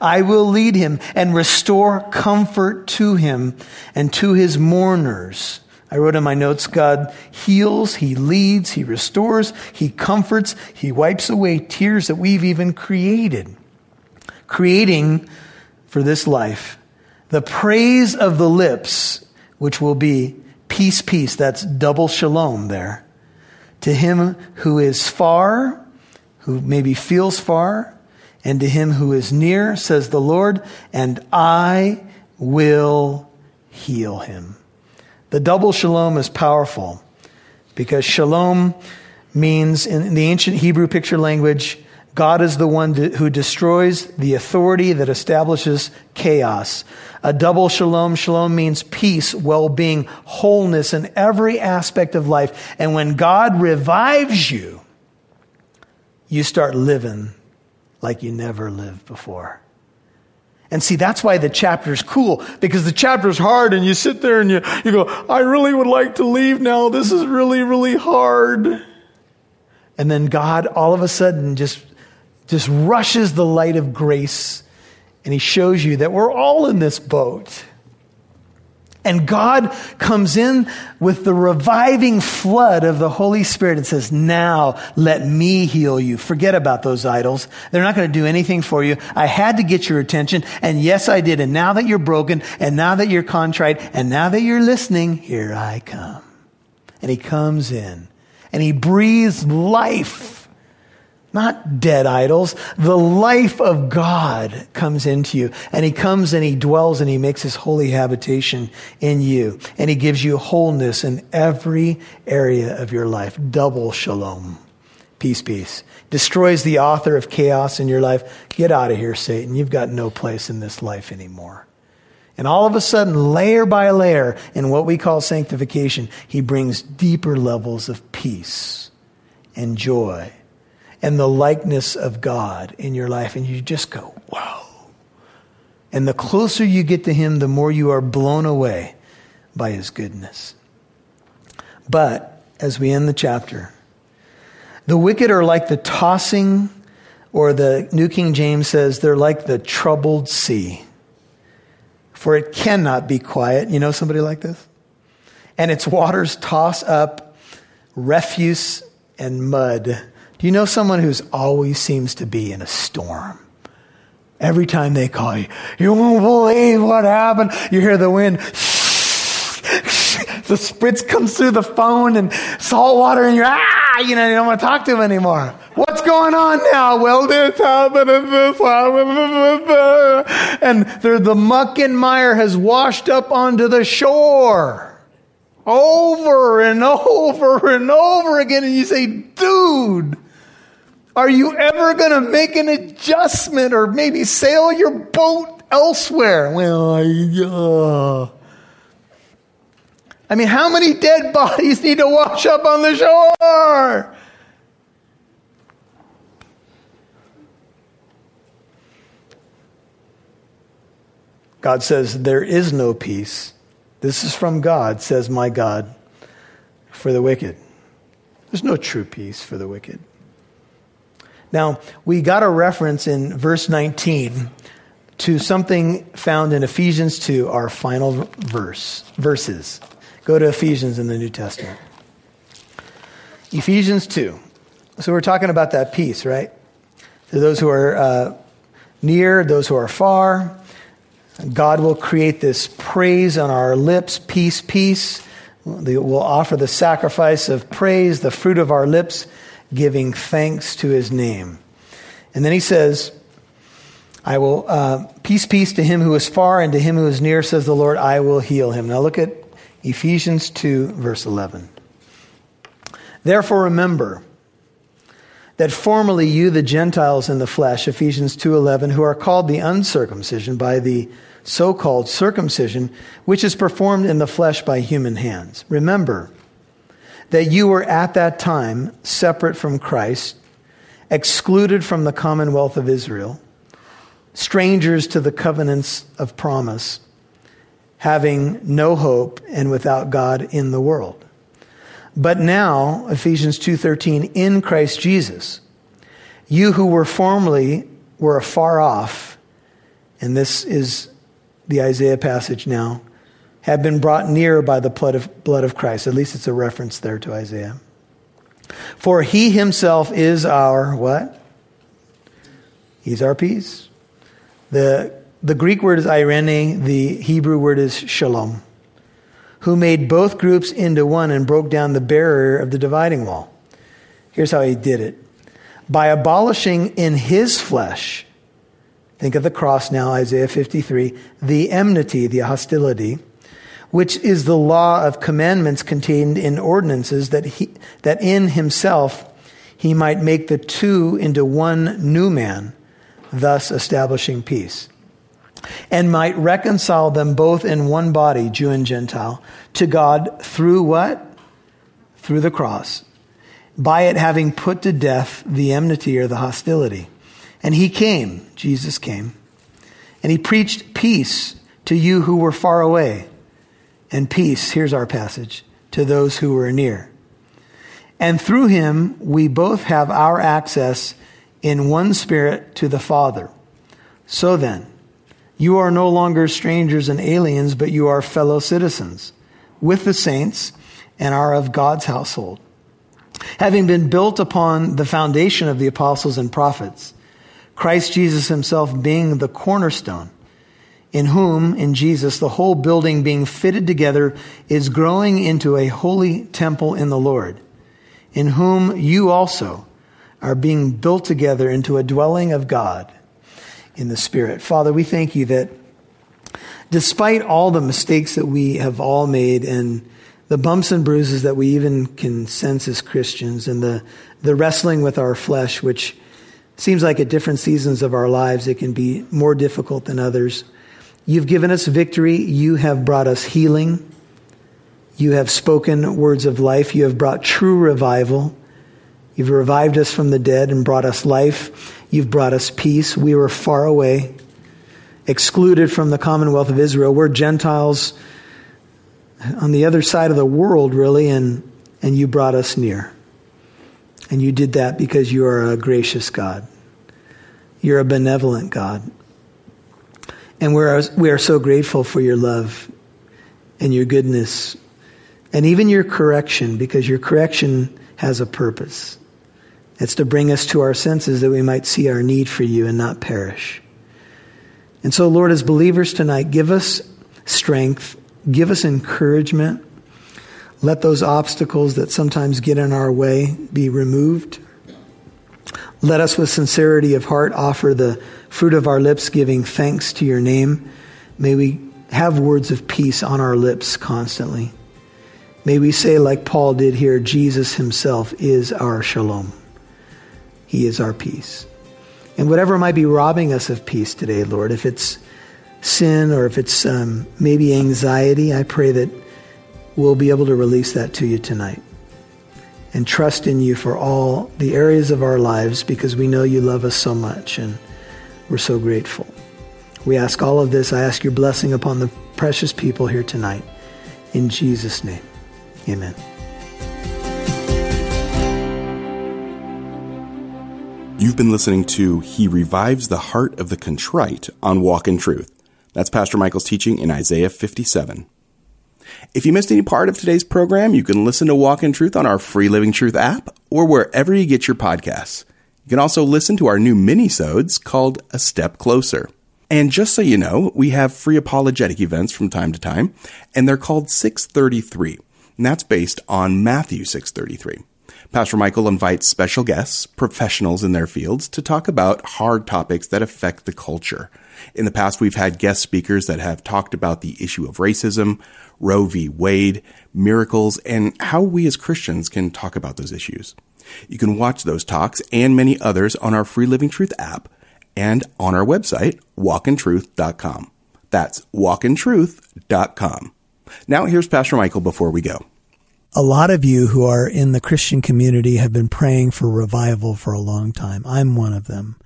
I will lead him and restore comfort to him and to his mourners. I wrote in my notes God heals, He leads, He restores, He comforts, He wipes away tears that we've even created. Creating for this life the praise of the lips, which will be peace, peace. That's double shalom there. To him who is far, who maybe feels far, and to him who is near, says the Lord, and I will heal him. The double shalom is powerful because shalom means, in the ancient Hebrew picture language, God is the one who destroys the authority that establishes chaos. A double shalom. Shalom means peace, well-being, wholeness in every aspect of life. And when God revives you, you start living like you never lived before. And see, that's why the chapter is cool, because the chapter is hard and you sit there and you, you go, I really would like to leave now. This is really, really hard. And then God all of a sudden just, just rushes the light of grace and he shows you that we're all in this boat. And God comes in with the reviving flood of the Holy Spirit and says, Now let me heal you. Forget about those idols. They're not going to do anything for you. I had to get your attention. And yes, I did. And now that you're broken, and now that you're contrite, and now that you're listening, here I come. And he comes in and he breathes life not dead idols. The life of God comes into you, and He comes and He dwells and He makes His holy habitation in you, and He gives you wholeness in every area of your life. Double shalom. Peace, peace. Destroys the author of chaos in your life. Get out of here, Satan. You've got no place in this life anymore. And all of a sudden, layer by layer, in what we call sanctification, He brings deeper levels of peace and joy and the likeness of God in your life, and you just go, wow. And the closer you get to Him, the more you are blown away by His goodness. But as we end the chapter, the wicked are like the tossing, or the New King James says they're like the troubled sea. For it cannot be quiet. You know somebody like this? And its waters toss up refuse and mud do you know someone who's always seems to be in a storm? Every time they call you, you won't believe what happened. You hear the wind. the spritz comes through the phone and salt water and you're, ah, you know, you don't want to talk to him anymore. What's going on now? Well, this happened and this happened. And the muck and mire has washed up onto the shore over and over and over again. And you say, dude, are you ever going to make an adjustment or maybe sail your boat elsewhere? Well, I, uh... I mean, how many dead bodies need to wash up on the shore? God says, There is no peace this is from God, says my God, for the wicked. There's no true peace for the wicked. Now, we got a reference in verse 19 to something found in Ephesians 2, our final verse, verses. Go to Ephesians in the New Testament. Ephesians 2. So we're talking about that peace, right? To those who are uh, near, those who are far, God will create this praise on our lips, peace, peace. We'll offer the sacrifice of praise, the fruit of our lips, giving thanks to his name. And then he says, I will, uh, peace, peace to him who is far and to him who is near, says the Lord, I will heal him. Now look at Ephesians 2, verse 11. Therefore remember that formerly you, the Gentiles in the flesh, Ephesians 2.11, who are called the uncircumcision by the so called circumcision, which is performed in the flesh by human hands. Remember that you were at that time separate from Christ, excluded from the commonwealth of Israel, strangers to the covenants of promise, having no hope and without God in the world. But now, Ephesians 2:13, in Christ Jesus, you who were formerly were afar off, and this is the Isaiah passage now, have been brought near by the blood of, blood of Christ. At least it's a reference there to Isaiah. For he himself is our what? He's our peace. The, the Greek word is irene, the Hebrew word is shalom, who made both groups into one and broke down the barrier of the dividing wall. Here's how he did it by abolishing in his flesh Think of the cross now, Isaiah 53, the enmity, the hostility, which is the law of commandments contained in ordinances that, he, that in himself he might make the two into one new man, thus establishing peace, and might reconcile them both in one body, Jew and Gentile, to God through what? Through the cross, by it having put to death the enmity or the hostility. And he came, Jesus came, and he preached peace to you who were far away, and peace, here's our passage, to those who were near. And through him, we both have our access in one spirit to the Father. So then, you are no longer strangers and aliens, but you are fellow citizens with the saints and are of God's household, having been built upon the foundation of the apostles and prophets Christ Jesus himself being the cornerstone, in whom, in Jesus, the whole building being fitted together is growing into a holy temple in the Lord, in whom you also are being built together into a dwelling of God in the Spirit. Father, we thank you that despite all the mistakes that we have all made and the bumps and bruises that we even can sense as Christians and the, the wrestling with our flesh, which Seems like at different seasons of our lives, it can be more difficult than others. You've given us victory. You have brought us healing. You have spoken words of life. You have brought true revival. You've revived us from the dead and brought us life. You've brought us peace. We were far away, excluded from the commonwealth of Israel. We're Gentiles on the other side of the world, really, and, and you brought us near. And you did that because you are a gracious God. You're a benevolent God. And we're, we are so grateful for your love and your goodness and even your correction because your correction has a purpose. It's to bring us to our senses that we might see our need for you and not perish. And so, Lord, as believers tonight, give us strength, give us encouragement. Let those obstacles that sometimes get in our way be removed. Let us, with sincerity of heart, offer the fruit of our lips, giving thanks to your name. May we have words of peace on our lips constantly. May we say, like Paul did here, Jesus himself is our shalom. He is our peace. And whatever might be robbing us of peace today, Lord, if it's sin or if it's um, maybe anxiety, I pray that we'll be able to release that to you tonight and trust in you for all the areas of our lives because we know you love us so much and we're so grateful. We ask all of this. I ask your blessing upon the precious people here tonight. In Jesus' name, amen. You've been listening to He Revives the Heart of the Contrite on Walk in Truth. That's Pastor Michael's teaching in Isaiah 57. If you missed any part of today's program, you can listen to Walk in Truth on our free Living Truth app or wherever you get your podcasts. You can also listen to our new mini-sodes called A Step Closer. And just so you know, we have free apologetic events from time to time, and they're called 633. And that's based on Matthew 633. Pastor Michael invites special guests, professionals in their fields, to talk about hard topics that affect the culture. In the past, we've had guest speakers that have talked about the issue of racism, Roe v. Wade, miracles, and how we as Christians can talk about those issues. You can watch those talks and many others on our Free Living Truth app and on our website, walkintruth.com. That's walkintruth.com. Now here's Pastor Michael before we go. A lot of you who are in the Christian community have been praying for revival for a long time. I'm one of them.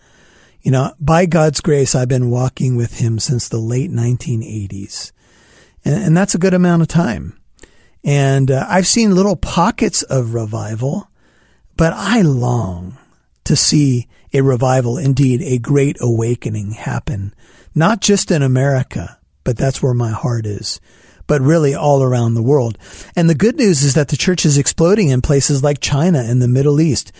You know, by God's grace, I've been walking with Him since the late 1980s. And, and that's a good amount of time. And uh, I've seen little pockets of revival, but I long to see a revival, indeed a great awakening happen, not just in America, but that's where my heart is, but really all around the world. And the good news is that the church is exploding in places like China and the Middle East.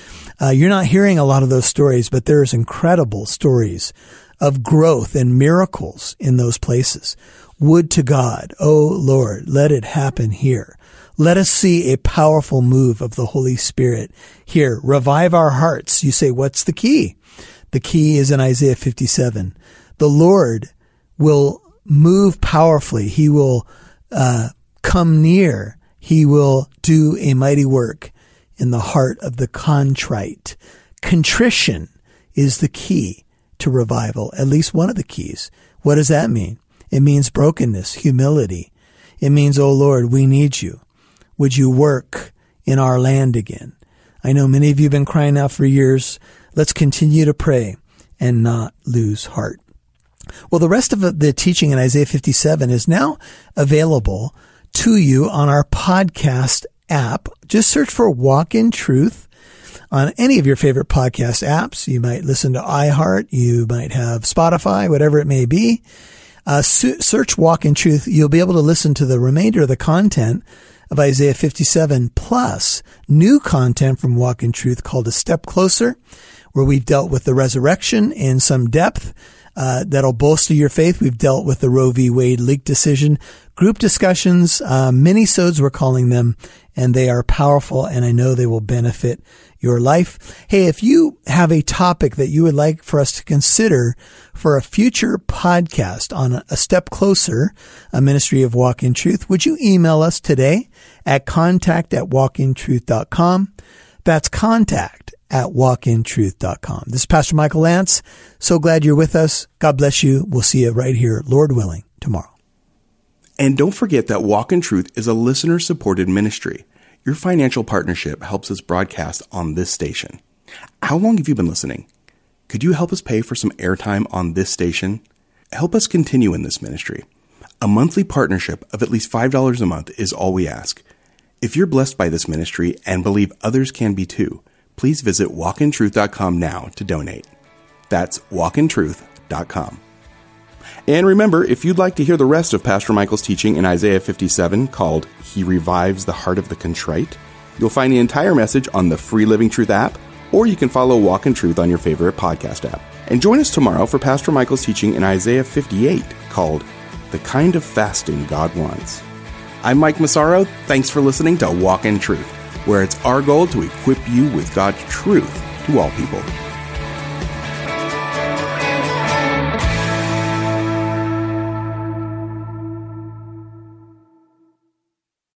Uh, you're not hearing a lot of those stories, but there's incredible stories of growth and miracles in those places. Would to God, oh Lord, let it happen here. Let us see a powerful move of the Holy Spirit here. Revive our hearts. You say, what's the key? The key is in Isaiah 57. The Lord will move powerfully. He will uh, come near. He will do a mighty work in the heart of the contrite. Contrition is the key to revival, at least one of the keys. What does that mean? It means brokenness, humility. It means, oh Lord, we need you. Would you work in our land again? I know many of you have been crying out for years. Let's continue to pray and not lose heart. Well, the rest of the teaching in Isaiah 57 is now available to you on our podcast app. Just search for Walk in Truth on any of your favorite podcast apps. You might listen to iHeart. You might have Spotify, whatever it may be. Uh, search Walk in Truth. You'll be able to listen to the remainder of the content of Isaiah 57 plus new content from Walk in Truth called A Step Closer, where we've dealt with the resurrection in some depth. Uh, that'll bolster your faith. We've dealt with the Roe v. Wade leak decision, group discussions, uh, mini-sodes we're calling them, and they are powerful and I know they will benefit your life. Hey, if you have a topic that you would like for us to consider for a future podcast on a step closer, a ministry of walk in truth, would you email us today at contact at walkintruth.com? That's contact at walkintruth.com. This is Pastor Michael Lance. So glad you're with us. God bless you. We'll see you right here, Lord willing, tomorrow. And don't forget that Walk in Truth is a listener supported ministry. Your financial partnership helps us broadcast on this station. How long have you been listening? Could you help us pay for some airtime on this station? Help us continue in this ministry. A monthly partnership of at least $5 a month is all we ask. If you're blessed by this ministry and believe others can be too, please visit walkintruth.com now to donate. That's walkintruth.com. And remember, if you'd like to hear the rest of Pastor Michael's teaching in Isaiah 57 called He Revives the Heart of the Contrite, you'll find the entire message on the free Living Truth app, or you can follow Walk in Truth on your favorite podcast app. And join us tomorrow for Pastor Michael's teaching in Isaiah 58 called The Kind of Fasting God Wants. I'm Mike Massaro. Thanks for listening to Walk in Truth, where it's our goal to equip you with God's truth to all people.